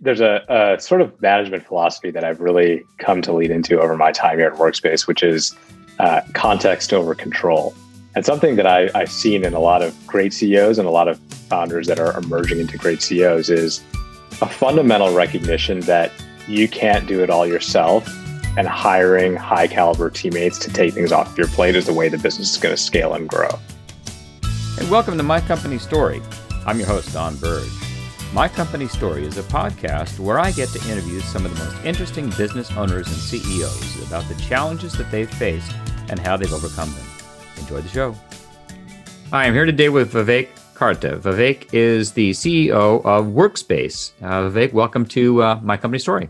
there's a, a, sort of management philosophy that I've really come to lead into over my time here at Workspace, which is uh, context over control. And something that I, I've seen in a lot of great CEOs and a lot of founders that are emerging into great CEOs is a fundamental recognition that you can't do it all yourself. And hiring high caliber teammates to take things off your plate is the way the business is going to scale and grow. And welcome to My Company Story. I'm your host, Don Burge. My Company Story is a podcast where I get to interview some of the most interesting business owners and CEOs about the challenges that they've faced and how they've overcome them. Enjoy the show. Hi, I'm here today with Vivek Karta. Vivek is the CEO of Workspace. Uh, Vivek, welcome to uh, My Company Story.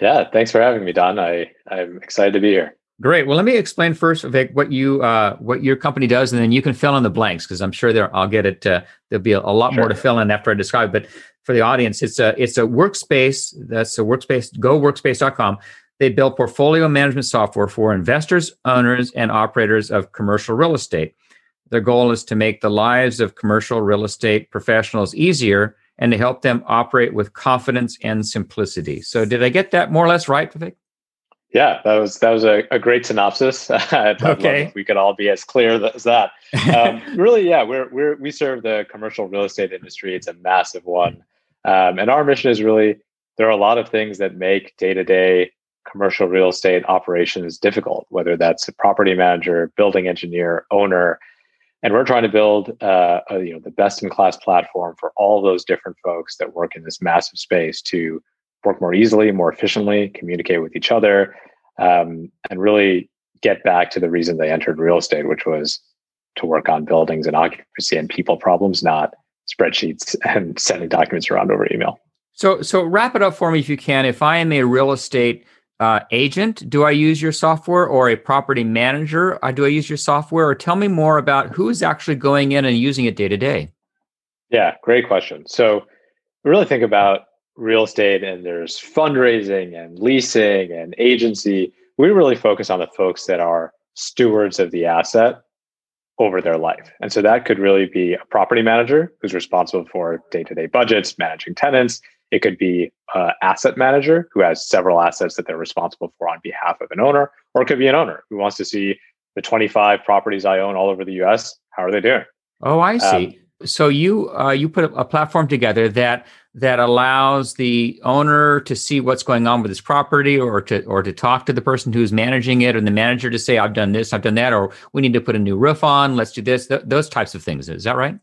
Yeah, thanks for having me, Don. I, I'm excited to be here. Great. Well, let me explain first, Vic, what you uh, what your company does, and then you can fill in the blanks because I'm sure there I'll get it. Uh, there'll be a, a lot sure. more to fill in after I describe. But for the audience, it's a it's a workspace. That's a workspace. Go workspace.com. They build portfolio management software for investors, owners, and operators of commercial real estate. Their goal is to make the lives of commercial real estate professionals easier and to help them operate with confidence and simplicity. So, did I get that more or less right, Vivek? Yeah, that was that was a, a great synopsis. okay, we could all be as clear as that. Um, really, yeah, we're we're we serve the commercial real estate industry. It's a massive one, um, and our mission is really there are a lot of things that make day to day commercial real estate operations difficult. Whether that's a property manager, building engineer, owner, and we're trying to build uh, a, you know the best in class platform for all those different folks that work in this massive space to work more easily, more efficiently, communicate with each other, um, and really get back to the reason they entered real estate, which was to work on buildings and occupancy and people problems, not spreadsheets and sending documents around over email. So, so wrap it up for me if you can. If I am a real estate uh, agent, do I use your software, or a property manager? Uh, do I use your software, or tell me more about who is actually going in and using it day to day? Yeah, great question. So, really think about real estate and there's fundraising and leasing and agency, we really focus on the folks that are stewards of the asset over their life. And so that could really be a property manager who's responsible for day to day budgets, managing tenants. It could be an asset manager who has several assets that they're responsible for on behalf of an owner, or it could be an owner who wants to see the 25 properties I own all over the US. How are they doing? Oh, I see. Um, so you uh, you put a platform together that that allows the owner to see what's going on with his property or to or to talk to the person who's managing it and the manager to say I've done this I've done that or we need to put a new roof on let's do this th- those types of things. Is that right?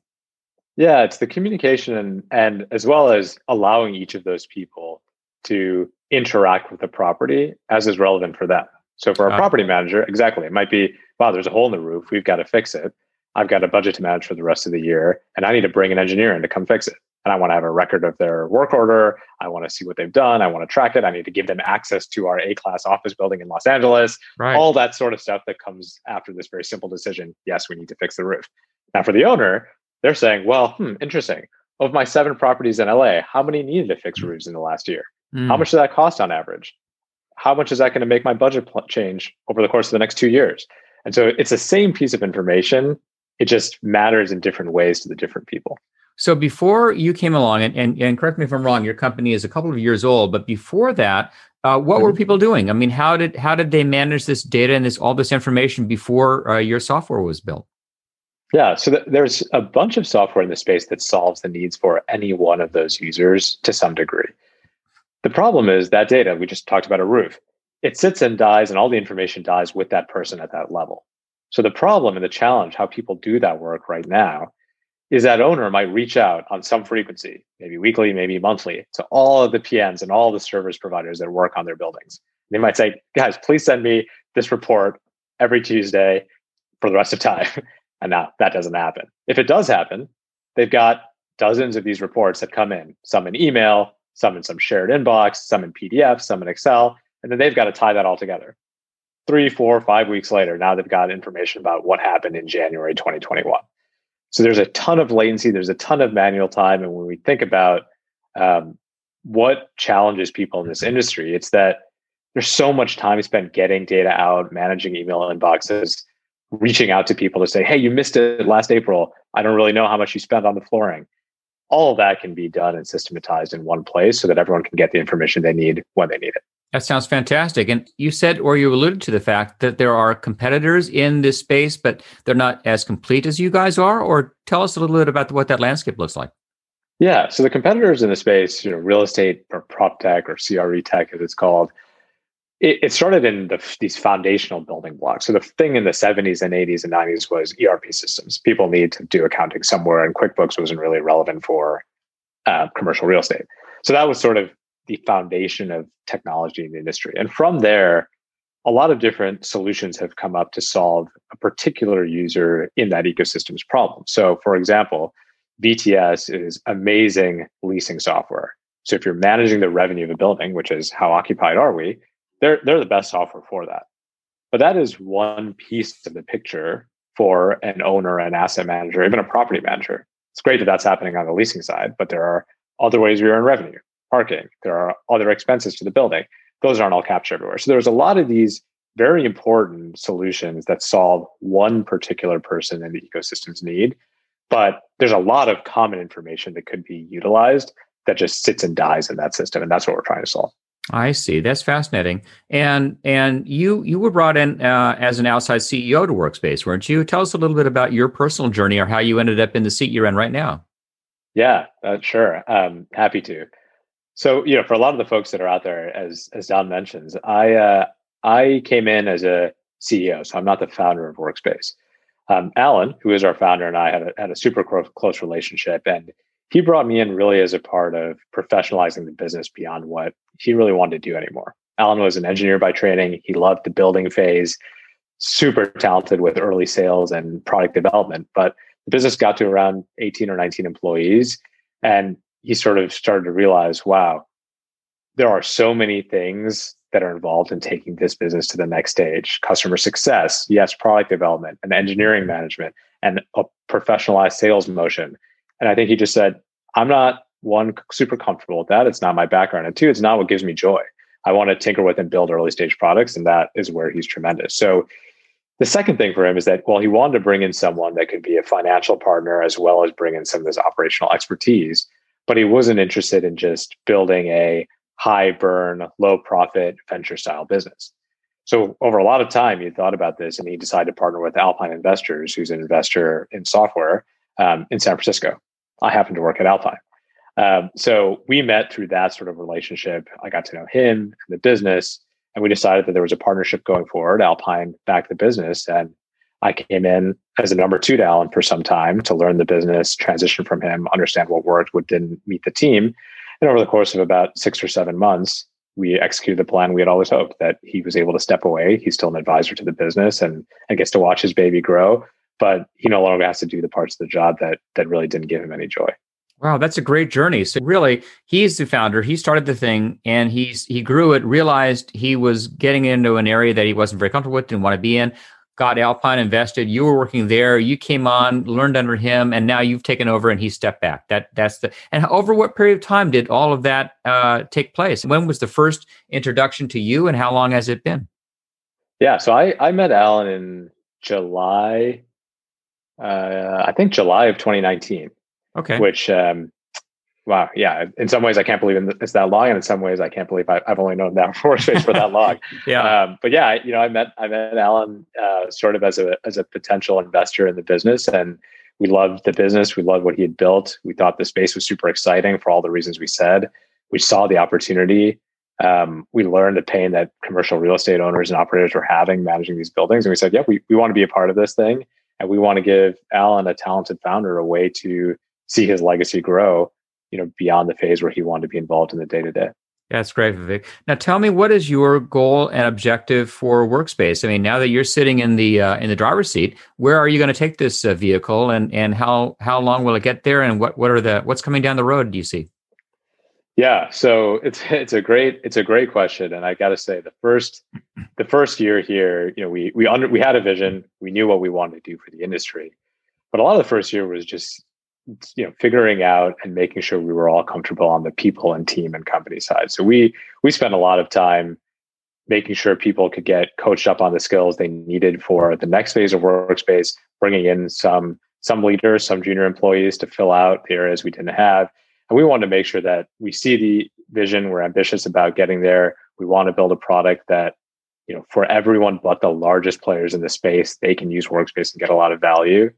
Yeah it's the communication and and as well as allowing each of those people to interact with the property as is relevant for them. So for a uh, property manager exactly it might be wow there's a hole in the roof we've got to fix it I've got a budget to manage for the rest of the year and I need to bring an engineer in to come fix it and I want to have a record of their work order. I want to see what they've done. I want to track it. I need to give them access to our A class office building in Los Angeles. Right. All that sort of stuff that comes after this very simple decision. Yes, we need to fix the roof. Now, for the owner, they're saying, well, hmm, interesting. Of my seven properties in LA, how many needed to fix roofs in the last year? Mm. How much does that cost on average? How much is that going to make my budget pl- change over the course of the next two years? And so it's the same piece of information. It just matters in different ways to the different people. So before you came along, and, and, and correct me if I'm wrong, your company is a couple of years old, but before that, uh, what mm-hmm. were people doing? I mean, how did how did they manage this data and this all this information before uh, your software was built? Yeah, so th- there's a bunch of software in the space that solves the needs for any one of those users to some degree. The problem is that data we just talked about a roof. It sits and dies, and all the information dies with that person at that level. So the problem and the challenge, how people do that work right now, is that owner might reach out on some frequency, maybe weekly, maybe monthly, to all of the PMs and all the service providers that work on their buildings. They might say, guys, please send me this report every Tuesday for the rest of time. and now that doesn't happen. If it does happen, they've got dozens of these reports that come in, some in email, some in some shared inbox, some in PDF, some in Excel, and then they've got to tie that all together. Three, four, five weeks later, now they've got information about what happened in January 2021. So there's a ton of latency, there's a ton of manual time. And when we think about um, what challenges people in this industry, it's that there's so much time spent getting data out, managing email inboxes, reaching out to people to say, hey, you missed it last April. I don't really know how much you spent on the flooring. all of that can be done and systematized in one place so that everyone can get the information they need when they need it. That sounds fantastic. And you said, or you alluded to the fact that there are competitors in this space, but they're not as complete as you guys are. Or tell us a little bit about what that landscape looks like. Yeah. So the competitors in the space, you know, real estate or prop tech or CRE tech, as it's called, it, it started in the, these foundational building blocks. So the thing in the 70s and 80s and 90s was ERP systems. People need to do accounting somewhere, and QuickBooks wasn't really relevant for uh, commercial real estate. So that was sort of the foundation of technology in the industry. And from there, a lot of different solutions have come up to solve a particular user in that ecosystem's problem. So, for example, VTS is amazing leasing software. So, if you're managing the revenue of a building, which is how occupied are we, they're they're the best software for that. But that is one piece of the picture for an owner, an asset manager, even a property manager. It's great that that's happening on the leasing side, but there are other ways we earn revenue, parking. There are other expenses to the building. Those aren't all captured everywhere. So there's a lot of these very important solutions that solve one particular person in the ecosystem's need. But there's a lot of common information that could be utilized that just sits and dies in that system. And that's what we're trying to solve. I see. That's fascinating. And and you you were brought in uh, as an outside CEO to Workspace, weren't you? Tell us a little bit about your personal journey or how you ended up in the seat you're in right now. Yeah, uh, sure. Um, happy to. So you know, for a lot of the folks that are out there, as as Don mentions, I uh, I came in as a CEO, so I'm not the founder of Workspace. Um, Alan, who is our founder, and I had a, had a super close relationship, and he brought me in really as a part of professionalizing the business beyond what he really wanted to do anymore. Alan was an engineer by training. He loved the building phase, super talented with early sales and product development. But the business got to around 18 or 19 employees. And he sort of started to realize, wow, there are so many things that are involved in taking this business to the next stage customer success, yes, product development and engineering management, and a professionalized sales motion. And I think he just said, I'm not one super comfortable with that. It's not my background. And two, it's not what gives me joy. I want to tinker with and build early stage products. And that is where he's tremendous. So the second thing for him is that, well, he wanted to bring in someone that could be a financial partner as well as bring in some of this operational expertise. But he wasn't interested in just building a high burn, low profit venture style business. So over a lot of time, he thought about this and he decided to partner with Alpine Investors, who's an investor in software um, in San Francisco. I happen to work at Alpine. Um, so we met through that sort of relationship. I got to know him and the business, and we decided that there was a partnership going forward. Alpine backed the business, and I came in as a number two to Alan for some time to learn the business, transition from him, understand what worked, what didn't meet the team. And over the course of about six or seven months, we executed the plan we had always hoped that he was able to step away. He's still an advisor to the business and, and gets to watch his baby grow but he no longer has to do the parts of the job that that really didn't give him any joy. Wow, that's a great journey. So really, he's the founder. He started the thing and he's he grew it, realized he was getting into an area that he wasn't very comfortable with, didn't want to be in. Got Alpine invested. You were working there. You came on, learned under him, and now you've taken over and he stepped back. That that's the and over what period of time did all of that uh, take place? When was the first introduction to you, and how long has it been? Yeah, so I I met Alan in July uh, I think July of 2019. Okay. Which, um, wow, yeah. In some ways, I can't believe it's that long, and in some ways, I can't believe I, have only known that for Workspace for that long. yeah. Um, but yeah, you know, I met I met Alan uh, sort of as a as a potential investor in the business, and we loved the business. We loved what he had built. We thought the space was super exciting for all the reasons we said. We saw the opportunity. Um, we learned the pain that commercial real estate owners and operators were having managing these buildings, and we said, "Yeah, we we want to be a part of this thing." and we want to give Alan, a talented founder, a way to see his legacy grow, you know, beyond the phase where he wanted to be involved in the day to day. That's great, Vivek. Now, tell me, what is your goal and objective for Workspace? I mean, now that you're sitting in the uh, in the driver's seat, where are you going to take this uh, vehicle, and and how how long will it get there, and what what are the what's coming down the road? Do you see? Yeah, so it's it's a great it's a great question, and I got to say the first the first year here, you know, we we under we had a vision, we knew what we wanted to do for the industry, but a lot of the first year was just you know figuring out and making sure we were all comfortable on the people and team and company side. So we we spent a lot of time making sure people could get coached up on the skills they needed for the next phase of workspace, bringing in some some leaders, some junior employees to fill out the areas we didn't have. And we want to make sure that we see the vision, we're ambitious about getting there. We want to build a product that, you know, for everyone but the largest players in the space, they can use Workspace and get a lot of value.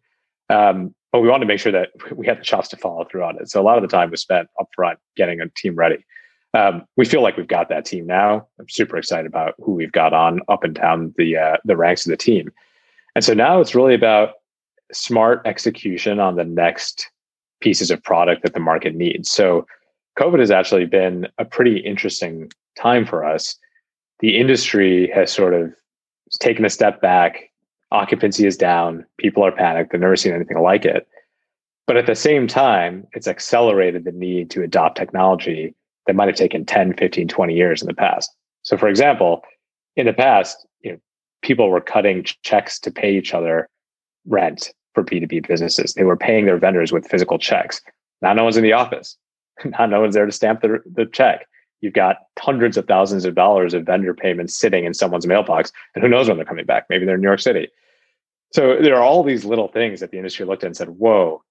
Um, but we want to make sure that we have the chops to follow through on it. So a lot of the time was spent upfront getting a team ready. Um, we feel like we've got that team now. I'm super excited about who we've got on up and down the uh, the ranks of the team. And so now it's really about smart execution on the next pieces of product that the market needs. So COVID has actually been a pretty interesting time for us. The industry has sort of taken a step back. Occupancy is down. People are panicked. They've never seen anything like it. But at the same time, it's accelerated the need to adopt technology that might have taken 10, 15, 20 years in the past. So, for example, in the past, you know, people were cutting checks to pay each other rent for B2B businesses. They were paying their vendors with physical checks. Now no one's in the office. Now no one's there to stamp the, the check. You've got hundreds of thousands of dollars of vendor payments sitting in someone's mailbox, and who knows when they're coming back? Maybe they're in New York City. So there are all these little things that the industry looked at and said, whoa,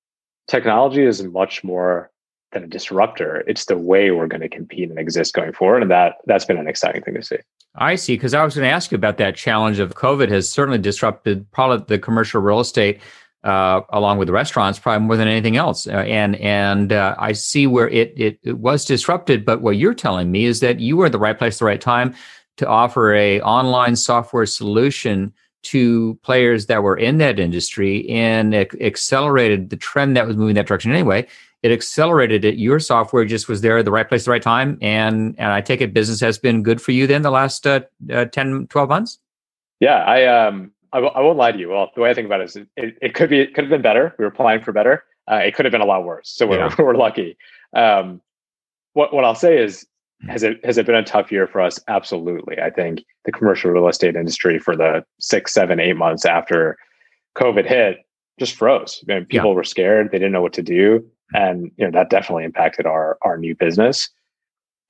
technology is much more than a disruptor. It's the way we're going to compete and exist going forward. And that that's been an exciting thing to see. I see. Because I was going to ask you about that challenge of COVID has certainly disrupted probably the commercial real estate uh, along with the restaurants, probably more than anything else. Uh, and and uh, I see where it, it, it was disrupted. But what you're telling me is that you were at the right place, at the right time to offer a online software solution to players that were in that industry and it accelerated the trend that was moving that direction anyway. It accelerated it. Your software just was there at the right place, the right time. And, and I take it business has been good for you then the last uh, uh, 10, 12 months? Yeah, I um I w- I won't lie to you. Well, the way I think about it is it, it could be it could have been better. We were planning for better. Uh, it could have been a lot worse. So we're, yeah. we're lucky. Um, what what I'll say is hmm. has it has it been a tough year for us? Absolutely. I think the commercial real estate industry for the six, seven, eight months after COVID hit just froze. I mean, people yeah. were scared. They didn't know what to do, and you know that definitely impacted our our new business.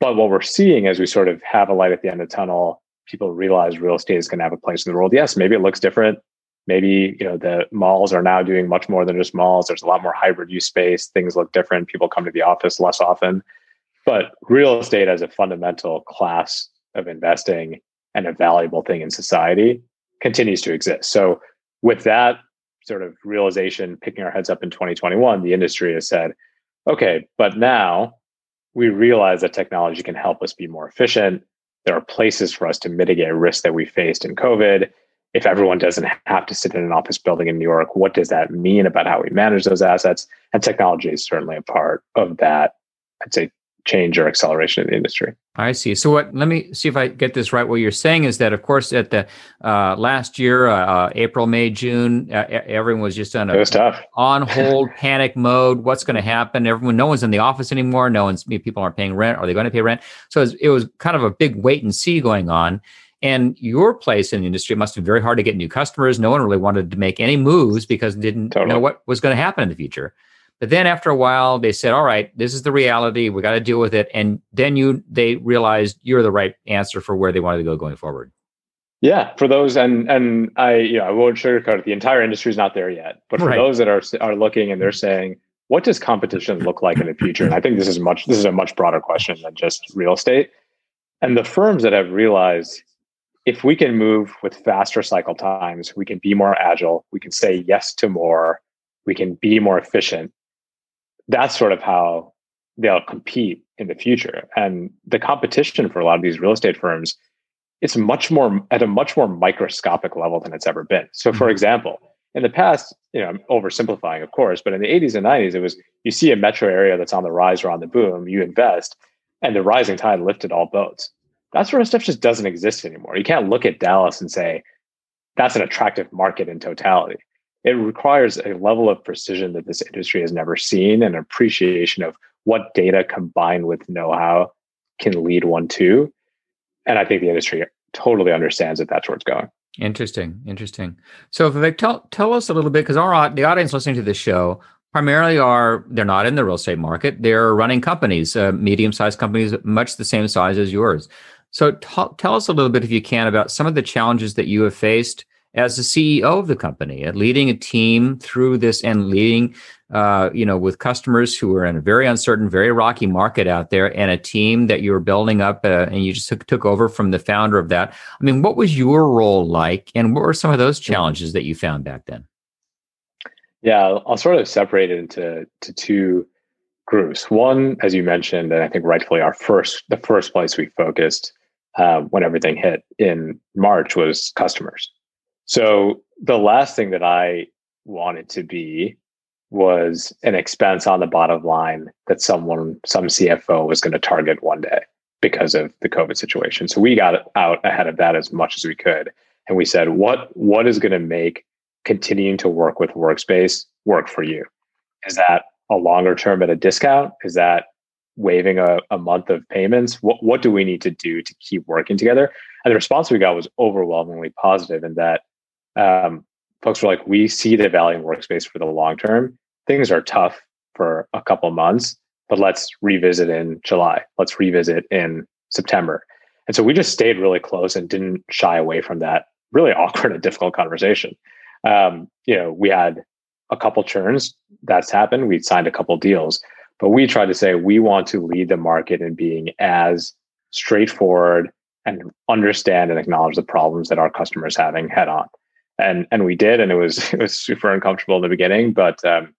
But what we're seeing as we sort of have a light at the end of the tunnel people realize real estate is going to have a place in the world. Yes, maybe it looks different. Maybe you know the malls are now doing much more than just malls. There's a lot more hybrid use space. Things look different. People come to the office less often. But real estate as a fundamental class of investing and a valuable thing in society continues to exist. So with that sort of realization, picking our heads up in 2021, the industry has said, okay, but now we realize that technology can help us be more efficient, there are places for us to mitigate risks that we faced in COVID. If everyone doesn't have to sit in an office building in New York, what does that mean about how we manage those assets? And technology is certainly a part of that, I'd say, change or acceleration in the industry. I see. So what? Let me see if I get this right. What you're saying is that, of course, at the uh, last year, uh, uh April, May, June, uh, everyone was just on a on hold, panic mode. What's going to happen? Everyone, no one's in the office anymore. No one's people aren't paying rent. Are they going to pay rent? So it was, it was kind of a big wait and see going on. And your place in the industry must be very hard to get new customers. No one really wanted to make any moves because didn't totally. know what was going to happen in the future. But then after a while, they said, "All right, this is the reality. We got to deal with it." And then you they realized you're the right answer for where they wanted to go going forward. Yeah, for those and and I you know I won't sugarcoat it. The entire industry is not there yet, but for right. those that are are looking and they're saying, "What does competition look like in the future?" And I think this is much this is a much broader question than just real estate. And the firms that have realized if we can move with faster cycle times, we can be more agile, we can say yes to more, we can be more efficient that's sort of how they'll compete in the future. And the competition for a lot of these real estate firms, it's much more at a much more microscopic level than it's ever been. So, for mm-hmm. example, in the past, you know, I'm oversimplifying, of course, but in the 80s and 90s, it was you see a metro area that's on the rise or on the boom, you invest, and the rising tide lifted all boats. That sort of stuff just doesn't exist anymore. You can't look at Dallas and say that's an attractive market in totality it requires a level of precision that this industry has never seen and appreciation of what data combined with know-how can lead one to. And i think the industry totally understands that that's where it's going. Interesting. Interesting. So vivek tell, tell us a little bit because our the audience listening to this show primarily are they're not in the real estate market. They're running companies uh, medium-sized companies much the same size as yours. So t- tell us a little bit if you can about some of the challenges that you have faced as the CEO of the company and leading a team through this and leading, uh, you know, with customers who are in a very uncertain, very rocky market out there, and a team that you were building up, uh, and you just took, took over from the founder of that. I mean, what was your role like, and what were some of those challenges that you found back then? Yeah, I'll sort of separate it into to two groups. One, as you mentioned, and I think rightfully our first the first place we focused uh, when everything hit in March was customers. So the last thing that I wanted to be was an expense on the bottom line that someone, some CFO was going to target one day because of the COVID situation. So we got out ahead of that as much as we could. And we said, what, what is going to make continuing to work with Workspace work for you? Is that a longer term at a discount? Is that waiving a, a month of payments? What, what do we need to do to keep working together? And the response we got was overwhelmingly positive in that um, folks were like, we see the value in workspace for the long term. Things are tough for a couple months, but let's revisit in July. Let's revisit in September. And so we just stayed really close and didn't shy away from that really awkward and difficult conversation. Um, you know, we had a couple churns that's happened. We signed a couple deals, but we tried to say we want to lead the market in being as straightforward and understand and acknowledge the problems that our customers having head on and and we did, and it was it was super uncomfortable in the beginning, but um,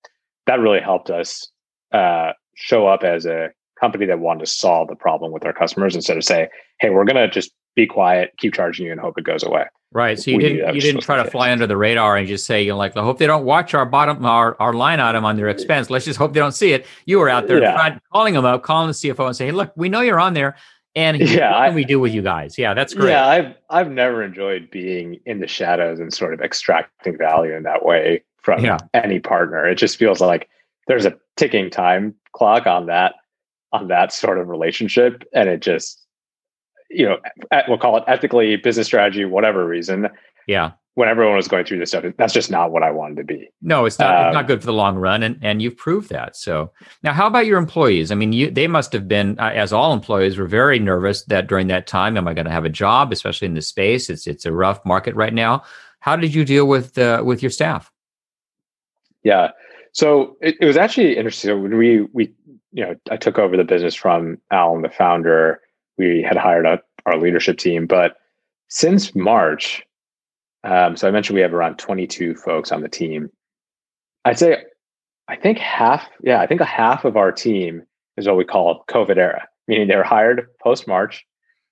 that really helped us uh, show up as a company that wanted to solve the problem with our customers instead of say, "Hey, we're gonna just be quiet, keep charging you, and hope it goes away." Right. So you we didn't you didn't try to fly under the radar and just say, you know, like, I hope they don't watch our bottom our, our line item on their expense. Let's just hope they don't see it. You were out there yeah. calling them up, calling the CFO and say, hey, look, we know you're on there. And yeah, what can I, we do with you guys? Yeah, that's great. Yeah, I've I've never enjoyed being in the shadows and sort of extracting value in that way from yeah. any partner. It just feels like there's a ticking time clock on that on that sort of relationship, and it just you know we'll call it ethically, business strategy, whatever reason. Yeah, when everyone was going through this stuff, that's just not what I wanted to be. No, it's not. Um, it's not um, good for the long run, and and you've proved that. So now, how about your employees? I mean, you they must have been, uh, as all employees, were very nervous that during that time, am I going to have a job, especially in this space? It's it's a rough market right now. How did you deal with uh, with your staff? Yeah, so it, it was actually interesting. So when we we you know I took over the business from Alan, the founder. We had hired up our leadership team, but since March um, so I mentioned we have around 22 folks on the team. I'd say, I think half, yeah, I think a half of our team is what we call COVID era, meaning they were hired post March.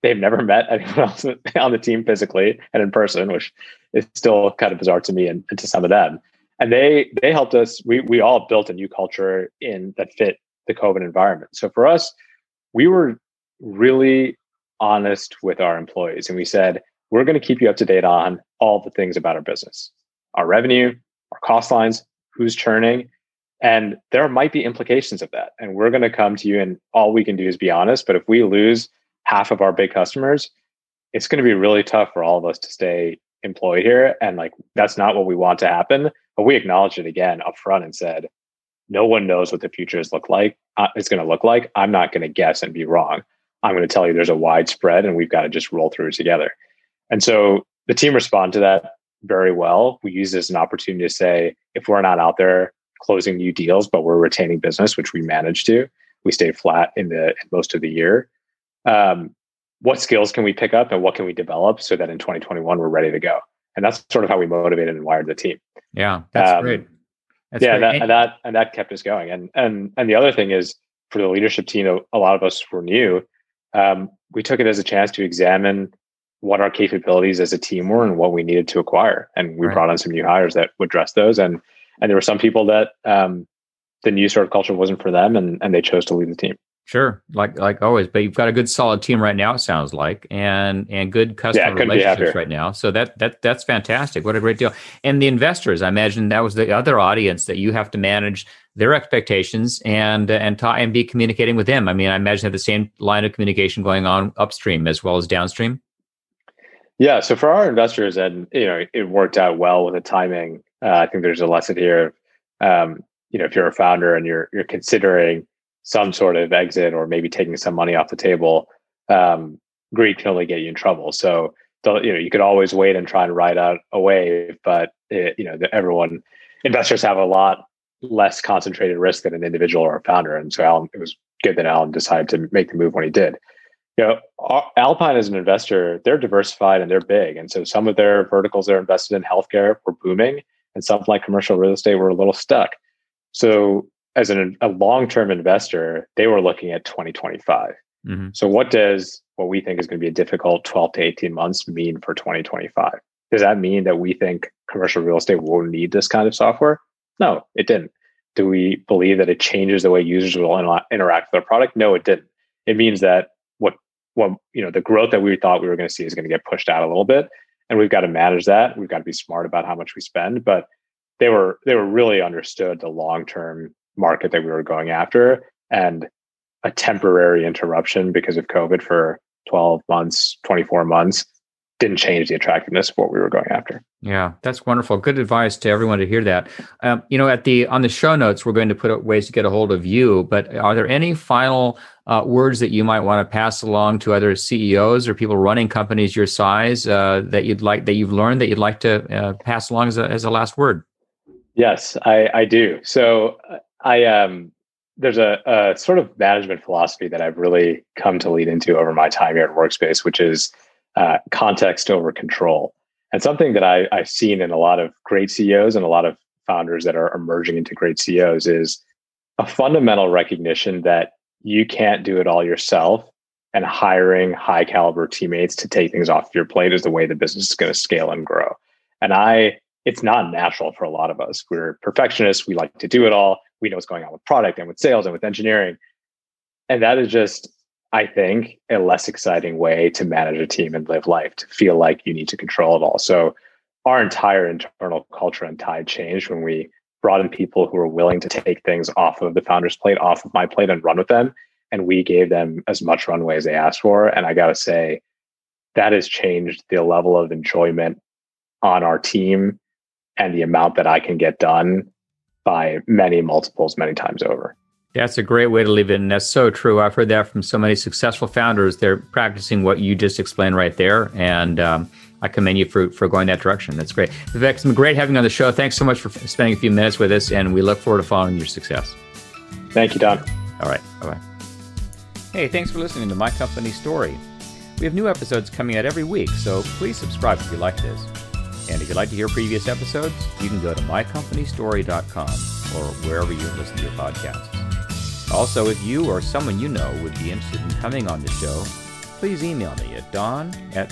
They've never met anyone else on the team physically and in person, which is still kind of bizarre to me and, and to some of them. And they they helped us. We we all built a new culture in that fit the COVID environment. So for us, we were really honest with our employees, and we said, we're going to keep you up to date on all the things about our business our revenue, our cost lines, who's churning. And there might be implications of that. And we're going to come to you, and all we can do is be honest. But if we lose half of our big customers, it's going to be really tough for all of us to stay employed here. And like, that's not what we want to happen. But we acknowledged it again upfront and said, no one knows what the future is look like. Uh, it's going to look like. I'm not going to guess and be wrong. I'm going to tell you there's a wide spread, and we've got to just roll through together. And so the team respond to that very well. We use this as an opportunity to say, if we're not out there closing new deals, but we're retaining business, which we managed to, we stayed flat in the in most of the year. Um, what skills can we pick up and what can we develop so that in 2021 we're ready to go? And that's sort of how we motivated and wired the team. Yeah, that's um, great. That's yeah, great. That, and that and that kept us going. And and and the other thing is for the leadership team, a, a lot of us were new. Um, we took it as a chance to examine what our capabilities as a team were and what we needed to acquire. And we right. brought on some new hires that would address those. And and there were some people that um, the new sort of culture wasn't for them, and and they chose to leave the team. Sure, like like always, but you've got a good solid team right now. It sounds like, and and good customer yeah, relationships right now. So that that that's fantastic. What a great deal. And the investors, I imagine that was the other audience that you have to manage their expectations and and ta- and be communicating with them. I mean, I imagine have the same line of communication going on upstream as well as downstream. Yeah. So for our investors, and you know, it worked out well with the timing. Uh, I think there's a lesson here. Um, you know, if you're a founder and you're you're considering some sort of exit or maybe taking some money off the table, um, greed can only get you in trouble. So you know you could always wait and try and ride out a wave, but it, you know everyone investors have a lot less concentrated risk than an individual or a founder, and so Alan it was good that Alan decided to make the move when he did. You know, Alpine as an investor, they're diversified and they're big, and so some of their verticals they're invested in healthcare were booming, and something like commercial real estate were a little stuck. So as an, a long-term investor, they were looking at 2025. Mm-hmm. So what does what we think is going to be a difficult 12 to 18 months mean for 2025? Does that mean that we think commercial real estate will need this kind of software? No, it didn't. Do we believe that it changes the way users will interact with our product? No, it didn't. It means that what you know the growth that we thought we were going to see is going to get pushed out a little bit, and we've got to manage that. We've got to be smart about how much we spend, but they were they were really understood the long term market that we were going after and a temporary interruption because of COVID for 12 months, 24 months didn't change the attractiveness of what we were going after. Yeah, that's wonderful. Good advice to everyone to hear that. Um, you know, at the on the show notes, we're going to put ways to get a hold of you. But are there any final uh, words that you might want to pass along to other CEOs or people running companies your size uh, that you'd like that you've learned that you'd like to uh, pass along as a as a last word? Yes, I, I do. So I um there's a, a sort of management philosophy that I've really come to lead into over my time here at Workspace, which is uh, context over control. And something that I, I've seen in a lot of great CEOs and a lot of founders that are emerging into great CEOs is a fundamental recognition that you can't do it all yourself and hiring high caliber teammates to take things off your plate is the way the business is going to scale and grow. And I it's not natural for a lot of us. We're perfectionists. We like to do it all. We know what's going on with product and with sales and with engineering. And that is just, I think, a less exciting way to manage a team and live life, to feel like you need to control it all. So our entire internal culture and tide changed when we brought in people who were willing to take things off of the founder's plate, off of my plate, and run with them. And we gave them as much runway as they asked for. And I got to say, that has changed the level of enjoyment on our team and the amount that I can get done by many multiples, many times over. That's a great way to leave it. And that's so true. I've heard that from so many successful founders. They're practicing what you just explained right there. And um, I commend you for, for going that direction. That's great. Vivek, it's been great having you on the show. Thanks so much for spending a few minutes with us. And we look forward to following your success. Thank you, Don. All right. Bye bye. Hey, thanks for listening to My Company Story. We have new episodes coming out every week, so please subscribe if you like this. And if you'd like to hear previous episodes, you can go to mycompanystory.com or wherever you listen to your podcasts. Also, if you or someone you know would be interested in coming on the show, please email me at don at